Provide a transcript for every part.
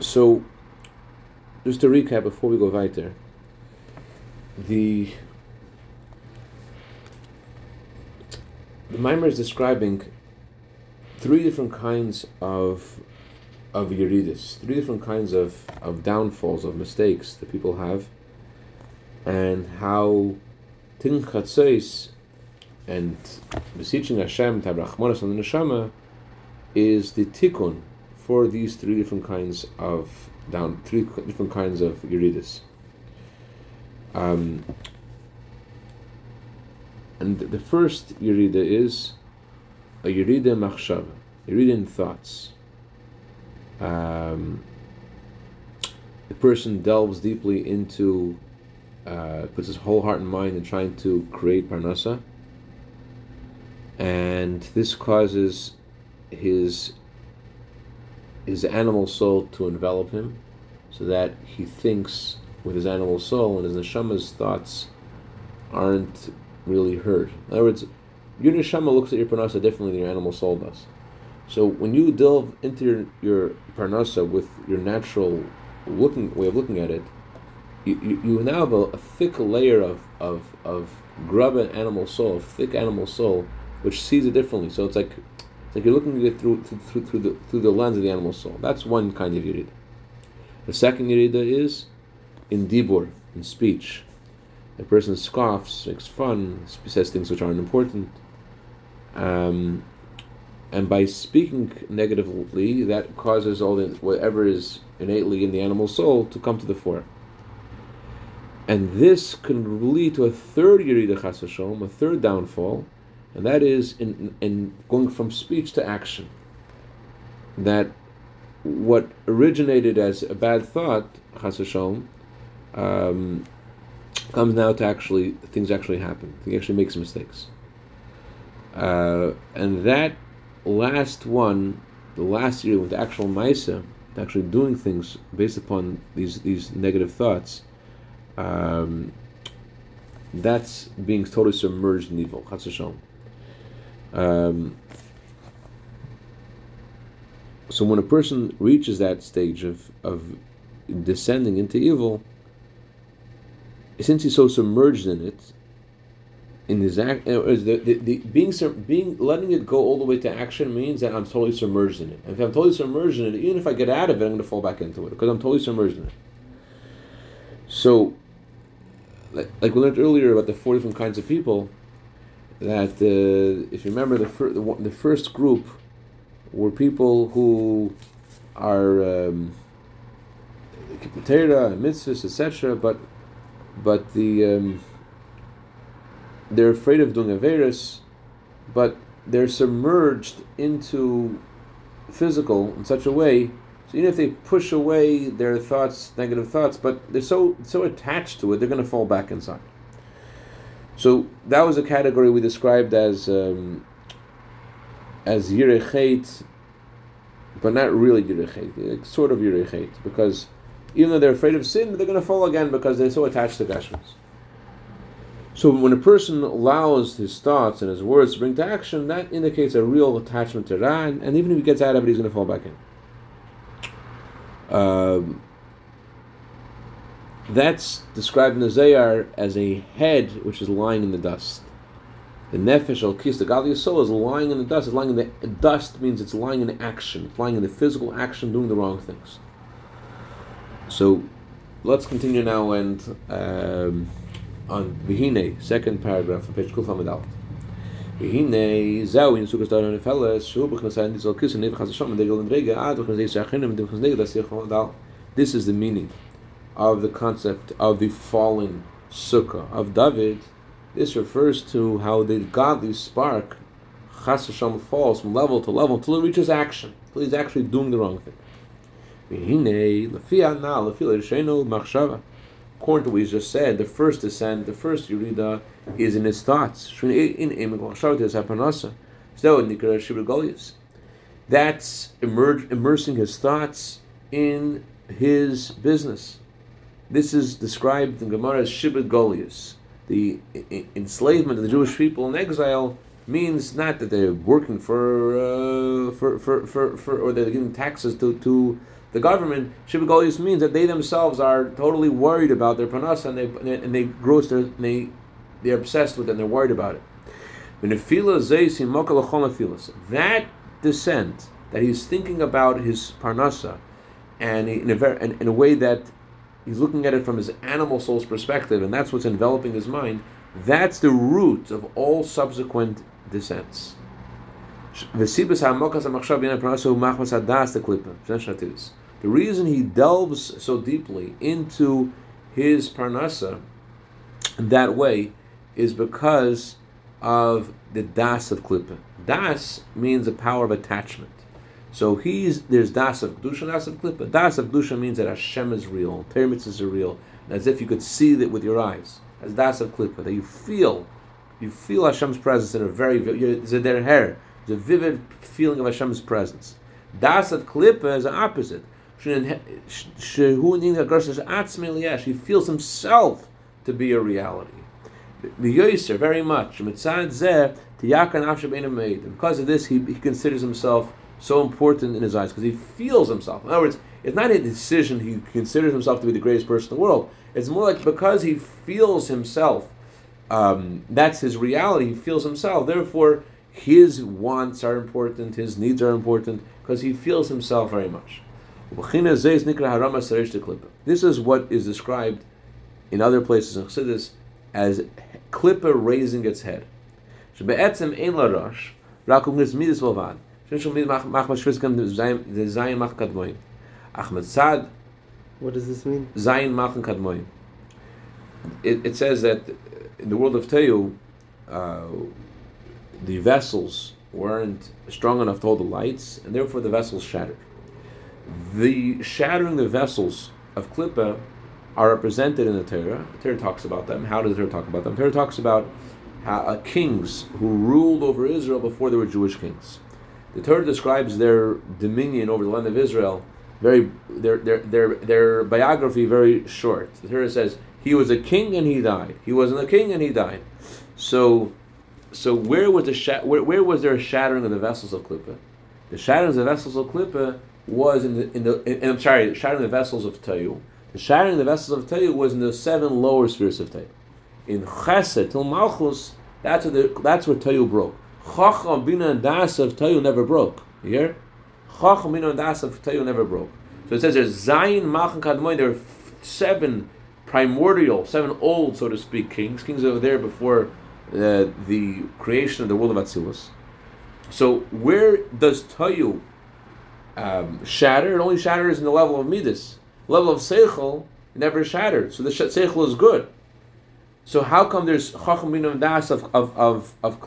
So, just to recap before we go weiter, the the Maimer is describing three different kinds of of yuridis, three different kinds of, of downfalls, of mistakes that people have, and how tin chatzos and beseeching Hashem, Tabrachmanas and the Neshama, is the tikkun for these three different kinds of down, three different kinds of yuridis. Um, and the first yurida is a yurida machshava, yurida in thoughts. Um, the person delves deeply into, uh, puts his whole heart and mind in trying to create parnasa, and this causes his his animal soul to envelop him, so that he thinks with his animal soul and his neshama's thoughts aren't really heard. In other words, your neshama looks at your parnasa differently than your animal soul does. So when you delve into your, your parnasa with your natural looking way of looking at it, you, you, you now have a, a, thick layer of, of, of grub animal soul, thick animal soul, which sees it differently. So it's like like you're looking at it through, through, through, the, through the lens of the animal soul. That's one kind of yirida. The second yirida is in dibur, in speech. A person scoffs, makes fun, says things which aren't important. Um, and by speaking negatively, that causes all the, whatever is innately in the animal soul to come to the fore. And this can lead to a third Yerida Chas a third downfall, and that is in, in going from speech to action. That what originated as a bad thought, Chas um, comes now to actually things actually happen. He actually makes mistakes, uh, and that last one, the last year with actual Maisa, actually doing things based upon these these negative thoughts, um, that's being totally submerged in evil. Um, so when a person reaches that stage of, of descending into evil, since he's so submerged in it, in his act, the, the, the, being being letting it go all the way to action means that I'm totally submerged in it. And if I'm totally submerged in it, even if I get out of it, I'm going to fall back into it because I'm totally submerged in it. So, like, like we learned earlier about the four different kinds of people, that uh, if you remember the, fir- the, first group were people who are um, mitzvahs, etc., but but the um, they're afraid of doing a virus, but they're submerged into physical in such a way. So even if they push away their thoughts, negative thoughts, but they're so so attached to it, they're going to fall back inside. So that was a category we described as um, as yirechet, but not really yirechet, sort of yirechet, because even though they're afraid of sin, they're going to fall again because they're so attached to gashmis. So when a person allows his thoughts and his words to bring to action, that indicates a real attachment to Ra, and, even if he gets out of it, he's going to fall back in. Um, that's described in the Zohar as a head which is lying in the dust. The nefesh elokis, the godly soul, is lying in the dust. It's lying in the dust means it's lying in action. It's lying in the physical action, doing the wrong things. So let's continue now and um, on Vihine, second paragraph on page Kuf Hamid Vihine, zau in sukas daran felas, shu b'chnas ein dizol kis, nev chas shom, degel in rege, ad b'chnas deis achinim, dev chnas negel, das dal. This is the meaning of the concept of the fallen sukkah of David. This refers to how the godly spark, chas Hashem, falls from level to level until it reaches action, until he's actually doing the wrong thing. According to what we just said, the first descent, the first Yurida, is in his thoughts. That's emerge, immersing his thoughts in his business. This is described in Gemara as Shibud Golius. The enslavement of the Jewish people in exile means not that they're working for, uh, for, for, for, for, or they're giving taxes to, to the government, Shibagolius means that they themselves are totally worried about their parnasa and they and they gross their they they're obsessed with it and they're worried about it. That descent that he's thinking about his parnasa and in a, very, in, in a way that he's looking at it from his animal soul's perspective, and that's what's enveloping his mind. That's the root of all subsequent descents. The reason he delves so deeply into his parnasa that way is because of the das of klippa. Das means the power of attachment. So he's there's das of kedusha, das of klippa. Das of kedusha means that Hashem is real, termitzvahs are real, as if you could see that with your eyes. As das of klippa, that you feel, you feel Hashem's presence in a very, it's a hair, vivid feeling of Hashem's presence. Das of klippa is the opposite. He feels himself to be a reality. Very much. Because of this, he, he considers himself so important in his eyes because he feels himself. In other words, it's not a decision he considers himself to be the greatest person in the world. It's more like because he feels himself, um, that's his reality. He feels himself. Therefore, his wants are important, his needs are important because he feels himself very much. This is what is described in other places in Chassidus as klippa raising its head. What does this mean? Zayin kadmoin. It, it says that in the world of Tohu, uh, the vessels weren't strong enough to hold the lights, and therefore the vessels shattered. The shattering the vessels of Klippa are represented in the Torah. The Torah talks about them. How does the Torah talk about them? The Torah talks about how, uh, kings who ruled over Israel before they were Jewish kings. The Torah describes their dominion over the land of Israel, very their their their, their biography very short. The Torah says he was a king and he died. He wasn't a king and he died. So, so where was the where, where was there a shattering of the vessels of Klippa? The shattering of the vessels of Klippa was in the in the in, I'm sorry, shattering the vessels of Tohu. The shattering of the vessels of Tohu was in the seven lower spheres of Tohu. In Chesed till Malchus, that's where the, that's where Tohu broke. Chacham, Bina, and Das of Tohu never broke. You hear? Chacham, Bina, and Das of Tohu never broke. So it says there's Zayin, Machan, Kadmoy, there are seven primordial, seven old, so to speak, kings. Kings over there before uh, the creation of the world of Atzilus. So where does Tohu um, shatter? It only shatters in the level of Midas. level of Seichel, never shattered. So the Seichel is good. So how come there's Chacham Binam Das of, of, of, of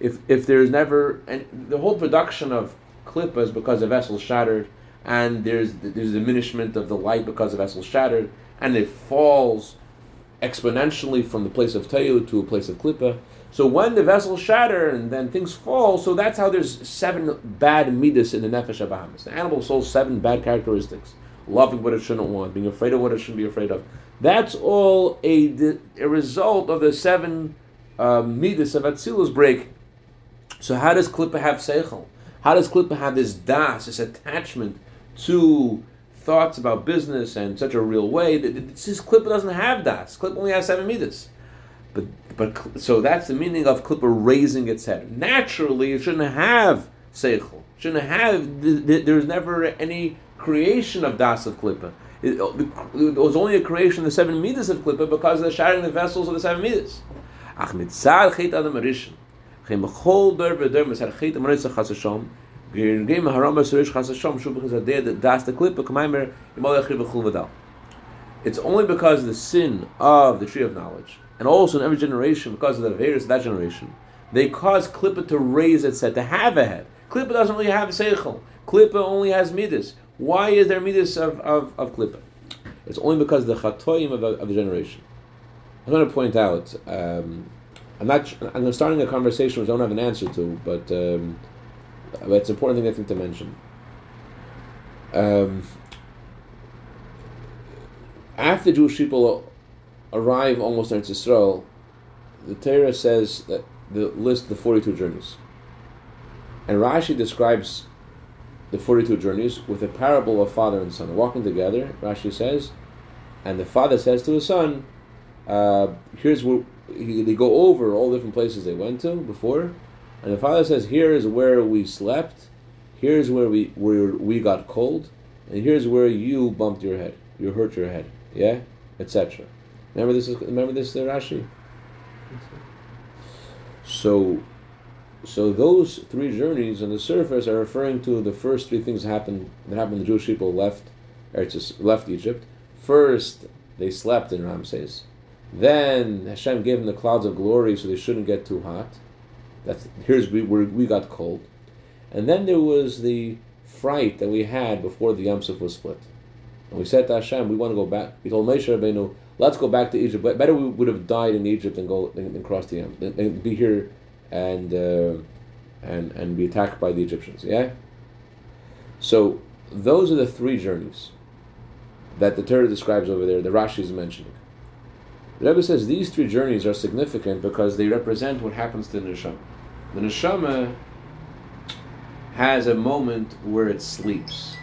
if if there's never and the whole production of klippa is because the vessel shattered, and there's there's diminishment of the light because the vessel shattered, and it falls exponentially from the place of Tohu to a place of klippa. So when the vessel shatter and then things fall, so that's how there's seven bad midas in the nefesh abahamis. The animal soul seven bad characteristics: loving what it shouldn't want, being afraid of what it shouldn't be afraid of. That's all a, a result of the seven uh, midas of Atzilus break so how does Klippa have seichel? How does Klippa have this das, this attachment to thoughts about business and such a real way? This Klippa doesn't have das. Klippa only has seven meters. But but so that's the meaning of Klippa raising its head. Naturally, it shouldn't have seichel. Shouldn't have. There's never any creation of das of Klippa. It, it, was only a creation of the seven meters of Klippa because of the shattering the vessels of the seven meters. Ach chet adam. B'chol der das. It's only because of the sin of the tree of knowledge, and also in every generation, because of the Averis of that generation, they cause klippa to raise its head, to have a head. Klippa doesn't really have a seichel. Klippa only has midas. Why is there midas of, of, of? It's only because of the chatoim of, of the generation. I want to point out um, I'm not. I'm starting a conversation which I don't have an answer to, but um, but it's an important thing I think to mention. Um, after Jewish people arrive almost in Israel, the Torah says that the list the forty-two journeys, and Rashi describes the 42 journeys with a parable of father and son walking together, Rashi says, and the father says to his son, uh, here's where he, they go over all different places they went to before, and the father says, here is where we slept, here's where we where we got cold, and here's where you bumped your head, you hurt your head, yeah, etc. Remember this? Is, remember this, uh, Rashi. So, so those three journeys on the surface are referring to the first three things that happened that happened. The Jewish people left, left Egypt. First, they slept in Ramses. Then Hashem gave them the clouds of glory, so they shouldn't get too hot. That's here's we we got cold, and then there was the fright that we had before the Yam Suf was split. And we said to Hashem, we want to go back. We told Moshe Rabbeinu, let's go back to Egypt. Better we would have died in Egypt than go than, cross the Yam, than, be here and uh, and and be attacked by the Egyptians. Yeah. So those are the three journeys that the Torah describes over there. The Rashi is mentioning. The Rebbe says these three journeys are significant because they represent what happens to the neshama. The neshama has a moment where it sleeps.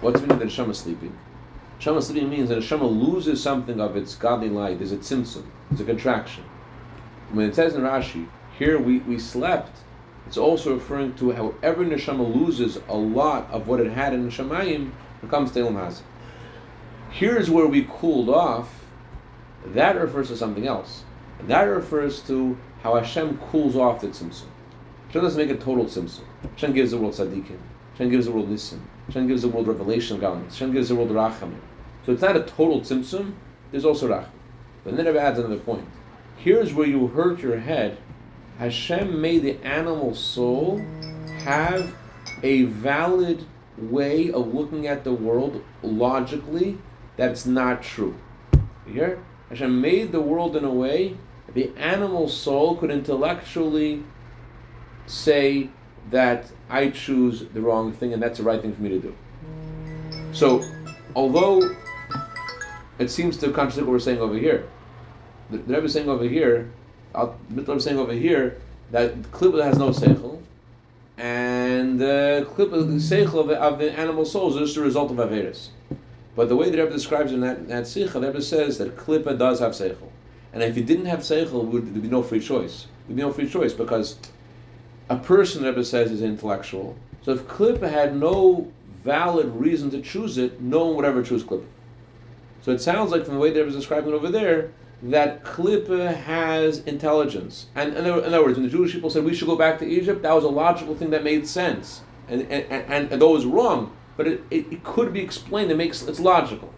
What's meaning the neshama sleeping? Neshama sleeping means that neshama loses something of its godly light. There's a tzimtzum. It's a contraction. When it says in Rashi, here we, we slept, it's also referring to how every neshama loses a lot of what it had in neshamayim, it comes to Ilm Hazim. Here's where we cooled off that refers to something else. That refers to how Hashem cools off the tzimtzum. Hashem doesn't make a total tzimtzum. Hashem gives the world tzaddikim. Hashem gives the world nisim. Hashem gives the world revelation of Hashem gives the world rachamim. So it's not a total tzimtzum. There's also rachamim. But then it adds another point. Here's where you hurt your head. Hashem made the animal soul have a valid way of looking at the world logically that's not true. You hear? Hashem made the world in a way that the animal soul could intellectually say that I choose the wrong thing and that's the right thing for me to do. So, although it seems to contradict what we're saying over here, the, Rebbe is saying over here, the Rebbe is saying over here that Klippa has no seichel, and the uh, Klippa, the seichel of, of the animal soul is just a result of Averis. But the way the Rebbe describes in that, that Sikha, the Rebbe says that Klippa does have Seichel. And if he didn't have Seichel, would be no free choice. There'd be no free choice because a person, the Rebbe says, is intellectual. So if Klippa had no valid reason to choose it, no one would ever choose Klippa. So it sounds like from the way the Rebbe is describing it over there, that Klippa has intelligence. And in other words, when the Jewish people said we should go back to Egypt, that was a logical thing that made sense. And, and, and, and though it was wrong, but it, it, it, could be explained. It makes it's logical.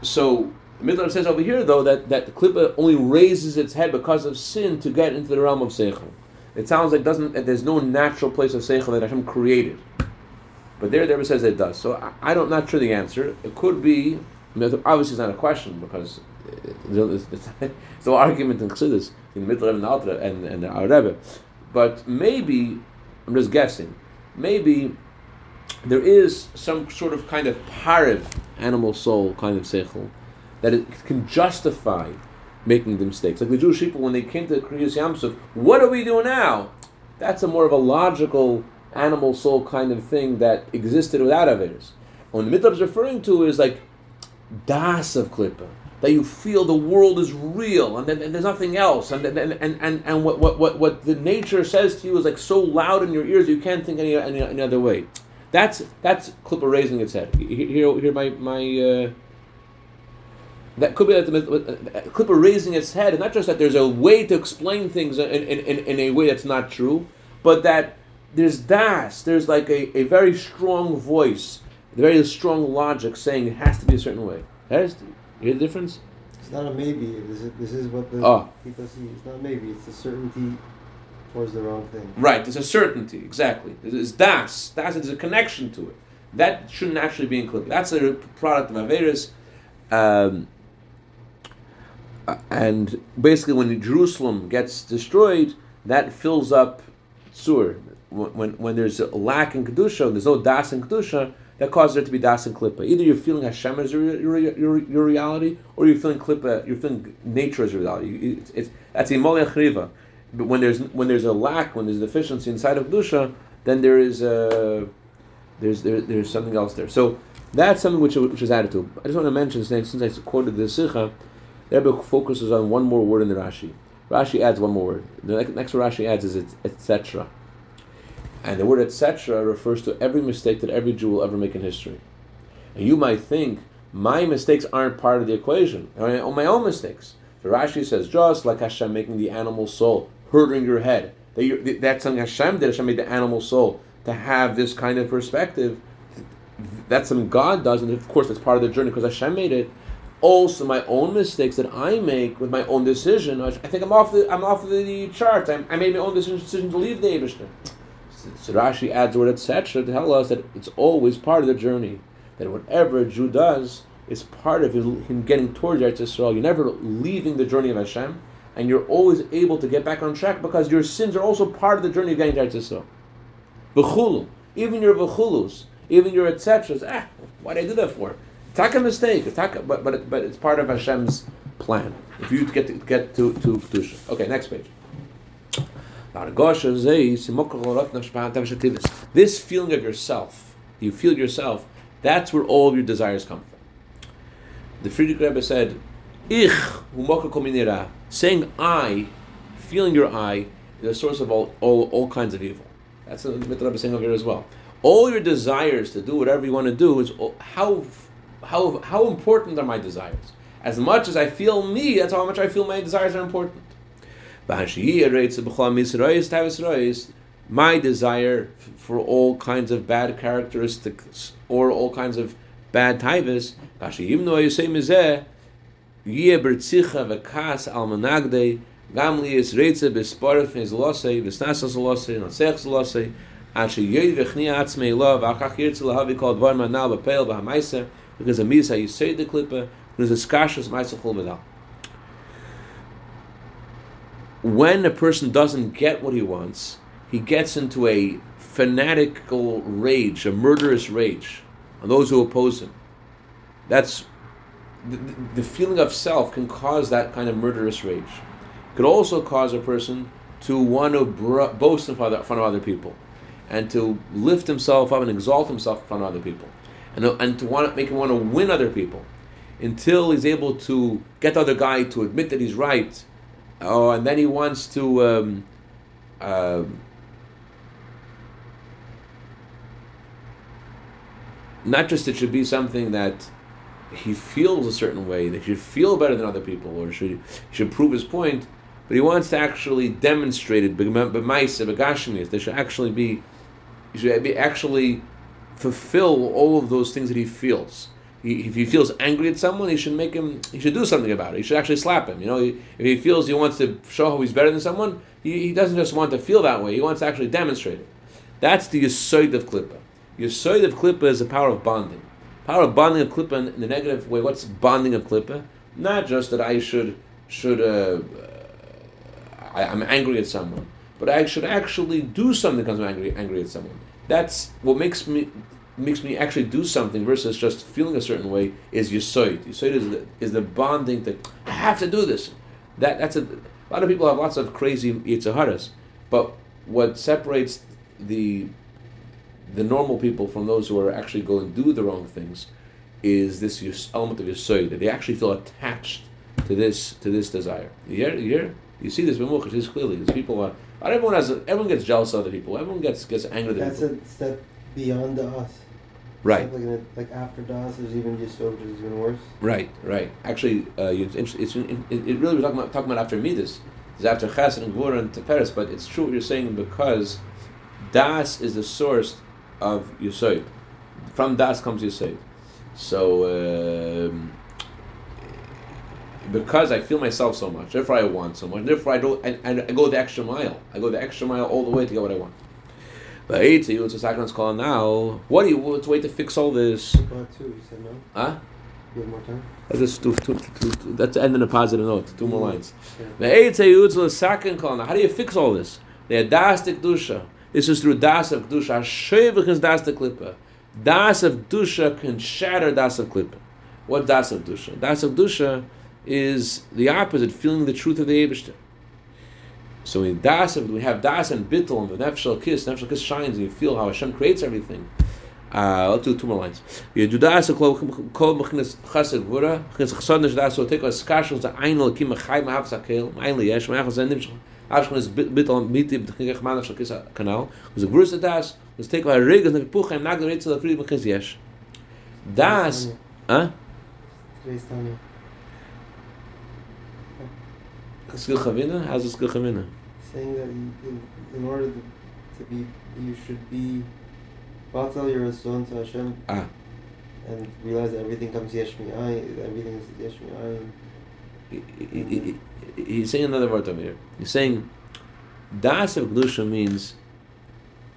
So Midrash says over here though that that the klippa only raises its head because of sin to get into the realm of seichel. It sounds like doesn't that there's no natural place of seichel that Hashem created. But there, there says it does. So I, I don't not sure the answer. It could be. I mean, obviously, it's not a question because uh, it's, no argument in Chassidus in the middle of the and and our Rebbe. But maybe I'm just guessing. Maybe there is some sort of kind of pariv, animal soul kind of seichel, that it can justify making the mistakes. Like the Jewish people, when they came to the Kriyas Yamsuf, what do we do now? That's a more of a logical animal soul kind of thing that existed without Averis. What the Mitzvah is referring to is like das of Klippa, that you feel the world is real and, and there's nothing else, and and, and, and, and what, what, what, what the nature says to you is like so loud in your ears you can't think any, any, any other way. That's that's Klippa raising its head. Here, here, my my. Uh, that could be that the uh, Klippa raising its head, and not just that there's a way to explain things in, in, in, in a way that's not true, but that there's das, there's like a, a very strong voice, very strong logic saying it has to be a certain way. That is, you hear the difference? It's not a maybe. This is, this is what the oh. people see. It's not maybe. It's a certainty towards the wrong thing. Right, there's a certainty, exactly. There's das, das, there's a connection to it. That shouldn't actually be included. That's a product of Averis. Um, and basically, when Jerusalem gets destroyed, that fills up Sur. When, when there's a lack in Kedusha, there's no Das in Kedusha, that causes there to be Das and Klippa. Either you're feeling Hashem as your, your, your, your reality, or you're feeling Klippa, you're feeling nature as your reality. It's, it's, that's Imoleh Chriva. But when there's when there's a lack, when there's a deficiency inside of Dusha, then there is a there's there, there's something else there. So that's something which which is added to. I just want to mention since I quoted the Sikha, the Rebbe focuses on one more word in the Rashi. Rashi adds one more word. The next word Rashi adds is etc. And the word etc. refers to every mistake that every Jew will ever make in history. And you might think my mistakes aren't part of the equation. Mean, my own mistakes. So Rashi says just like Hashem making the animal soul hurting your head. That that's something Hashem did. Hashem made the animal soul to have this kind of perspective. That's something God does, and of course, that's part of the journey because Hashem made it. Also, my own mistakes that I make with my own decision. I think I'm off the I'm off the chart. I'm, i made my own decision, decision to leave the Eibushter. So Rashi adds the word etc. to tell us that it's always part of the journey. That whatever a Jew does is part of him getting towards Eretz Yisrael. You're never leaving the journey of Hashem and you're always able to get back on track because your sins are also part of the journey of getting to Eretz Yisrael. even your v'chulus, even your etc. Ah, why did I do that for? Take a mistake, taka, but but it, but it's part of Hashem's plan. If you get to get to to Kedusha. Okay, next page. This feeling of yourself, you feel yourself, that's where all of your desires come from. The Frierdiker Rebbe said, Ich Saying I, feeling your I, is a source of all, all, all kinds of evil. That's the Rebbe is saying over here as well. All your desires to do whatever you want to do is how, how, how important are my desires? As much as I feel me, that's how much I feel my desires are important. My desire for all kinds of bad characteristics or all kinds of bad taivas, bertzicha al gam li reitze yoy atzmei lo v'achach yirtze lahavi kol dvar manal because misa yisei de klippe because a skashas v'dal when a person doesn't get what he wants he gets into a fanatical rage a murderous rage on those who oppose him. That's the, the feeling of self can cause that kind of murderous rage. It could also cause a person to want to bro- boast in front of, other people, and to lift himself up and exalt himself in front of other people, and and to want to make him want to win other people, until he's able to get the other guy to admit that he's right, oh, and then he wants to. Um, uh, not just it should be something that he feels a certain way, that he should feel better than other people, or should he should prove his point, but he wants to actually demonstrate it, there should actually be, he should be actually fulfill all of those things that he feels. He, if he feels angry at someone, he should make him. He should do something about it. He should actually slap him. You know, if he feels he wants to show how he's better than someone, he, he doesn't just want to feel that way. He wants to actually demonstrate it. That's the yisoid of klippa. Yisoid of klippa is the power of bonding. Power of bonding of klippa in the negative way. What's bonding of klippa? Not just that I should should uh, I, am angry at someone, but I should actually do something because I'm angry angry at someone. That's what makes me makes me actually do something versus just feeling a certain way is yisoid. Yisoid is the, is the bonding that I have to do this. That that's a, a lot of people have lots of crazy yitzaharas, but what separates the the normal people from those who are actually going to do the wrong things is this element of yisoid that they actually feel attached to this to this desire. You hear, you, hear? you see this b'muchash is clearly. These people are. Everyone has. A, everyone gets jealous of other people. Everyone gets gets angry. That's a step beyond us. Right. Like, like after Das, there's even Yisod, which is even worse. Right, right. Actually, uh, it's, it's, it, it really we're talking about talking about after Midas. It's after Chesed and Gvura and Teferes, but it's true what you're saying because Das is the source of Yisod. From Das comes Yisod. So, um, because I feel myself so much, therefore I want so much, therefore I don't, and, and I go the extra mile. I go the extra mile all the way to get what I want. But hey, to you, it's a second call now. What do you? What's way to fix all this? Two, you said no. Huh? Have more time. Let's two, two, two, two, Let's end in a positive note. Two more lines. The hey, to you, it's a second call now. How do you fix all this? The adastic dusha. This is through das of Kedusha. Shevach is das the Klippa. Das of Kedusha can shatter das of Klippa. What das of Kedusha? Das of Kedusha is the opposite, feeling the truth of the Abishter. So in das, we have das and bittul, and the nefesh elokis, nefesh elokis shines, and you feel how Hashem creates everything. Uh, let's do two more lines. You do das kol kol mechnes chased gvura, mechnes nesh das so take a skashel za ein lakim chay ma hafsa kel, ein li yesh, ma yachas zendim shach. Ashkan is bittul miti b'tchigech man nefshel kiss kanal. Was a gvura das, was take a rig, and puch hem nagel ritzel a fried mechnes yesh. Das, huh? Today's Tanya. Skill chavina? How's the skill chavina? Saying that in, in order to, be, you should be batal your son to Hashem Ah, and realize that everything comes yesh mi'ayin, everything is yesh mi'ayin. He- he- he- he's saying another word over here. He's saying das of Kedusha means,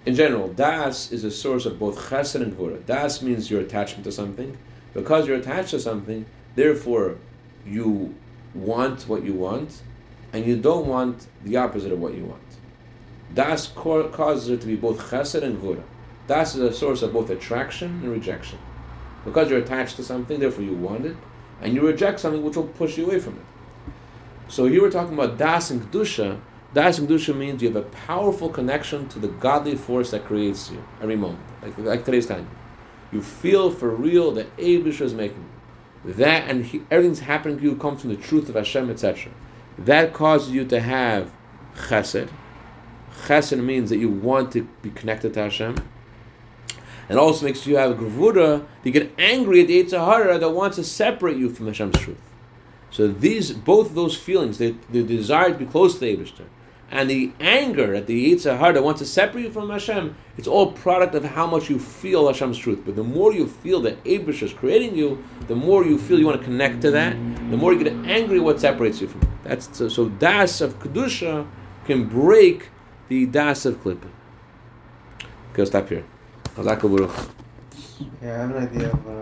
in general, das is a source of both chesed and gvura. Das means your attachment to something. Because you're attached to something, therefore you want what you want, and you don't want the opposite of what you want. Das causes it to be both chesed and gvura. Das is a source of both attraction and rejection. Because you're attached to something, therefore you want it, and you reject something which will push you away from it. So here we're talking about das and kedusha. Das and kedusha means you have a powerful connection to the godly force that creates you every moment, like, like today's time. You feel for real that Abisha is making that, and he, everything's happening to you comes from the truth of Hashem, etc. That causes you to have chesed. Chesed means that you want to be connected to Hashem. And also makes you have gevura, you get angry at the Yitzhahara that wants to separate you from Hashem's truth. So these, both those feelings, the, the desire to be close to the Abishter, and the anger at the Yitzhahara that wants to separate you from Hashem, it's all product of how much you feel Hashem's truth. But the more you feel that Abishter is creating you, the more you feel you want to connect to that, the more you get angry at what separates you from it. That's so, so das of Kedusha can break the das of Klippa. Okay, stop here. Chazak Baruch.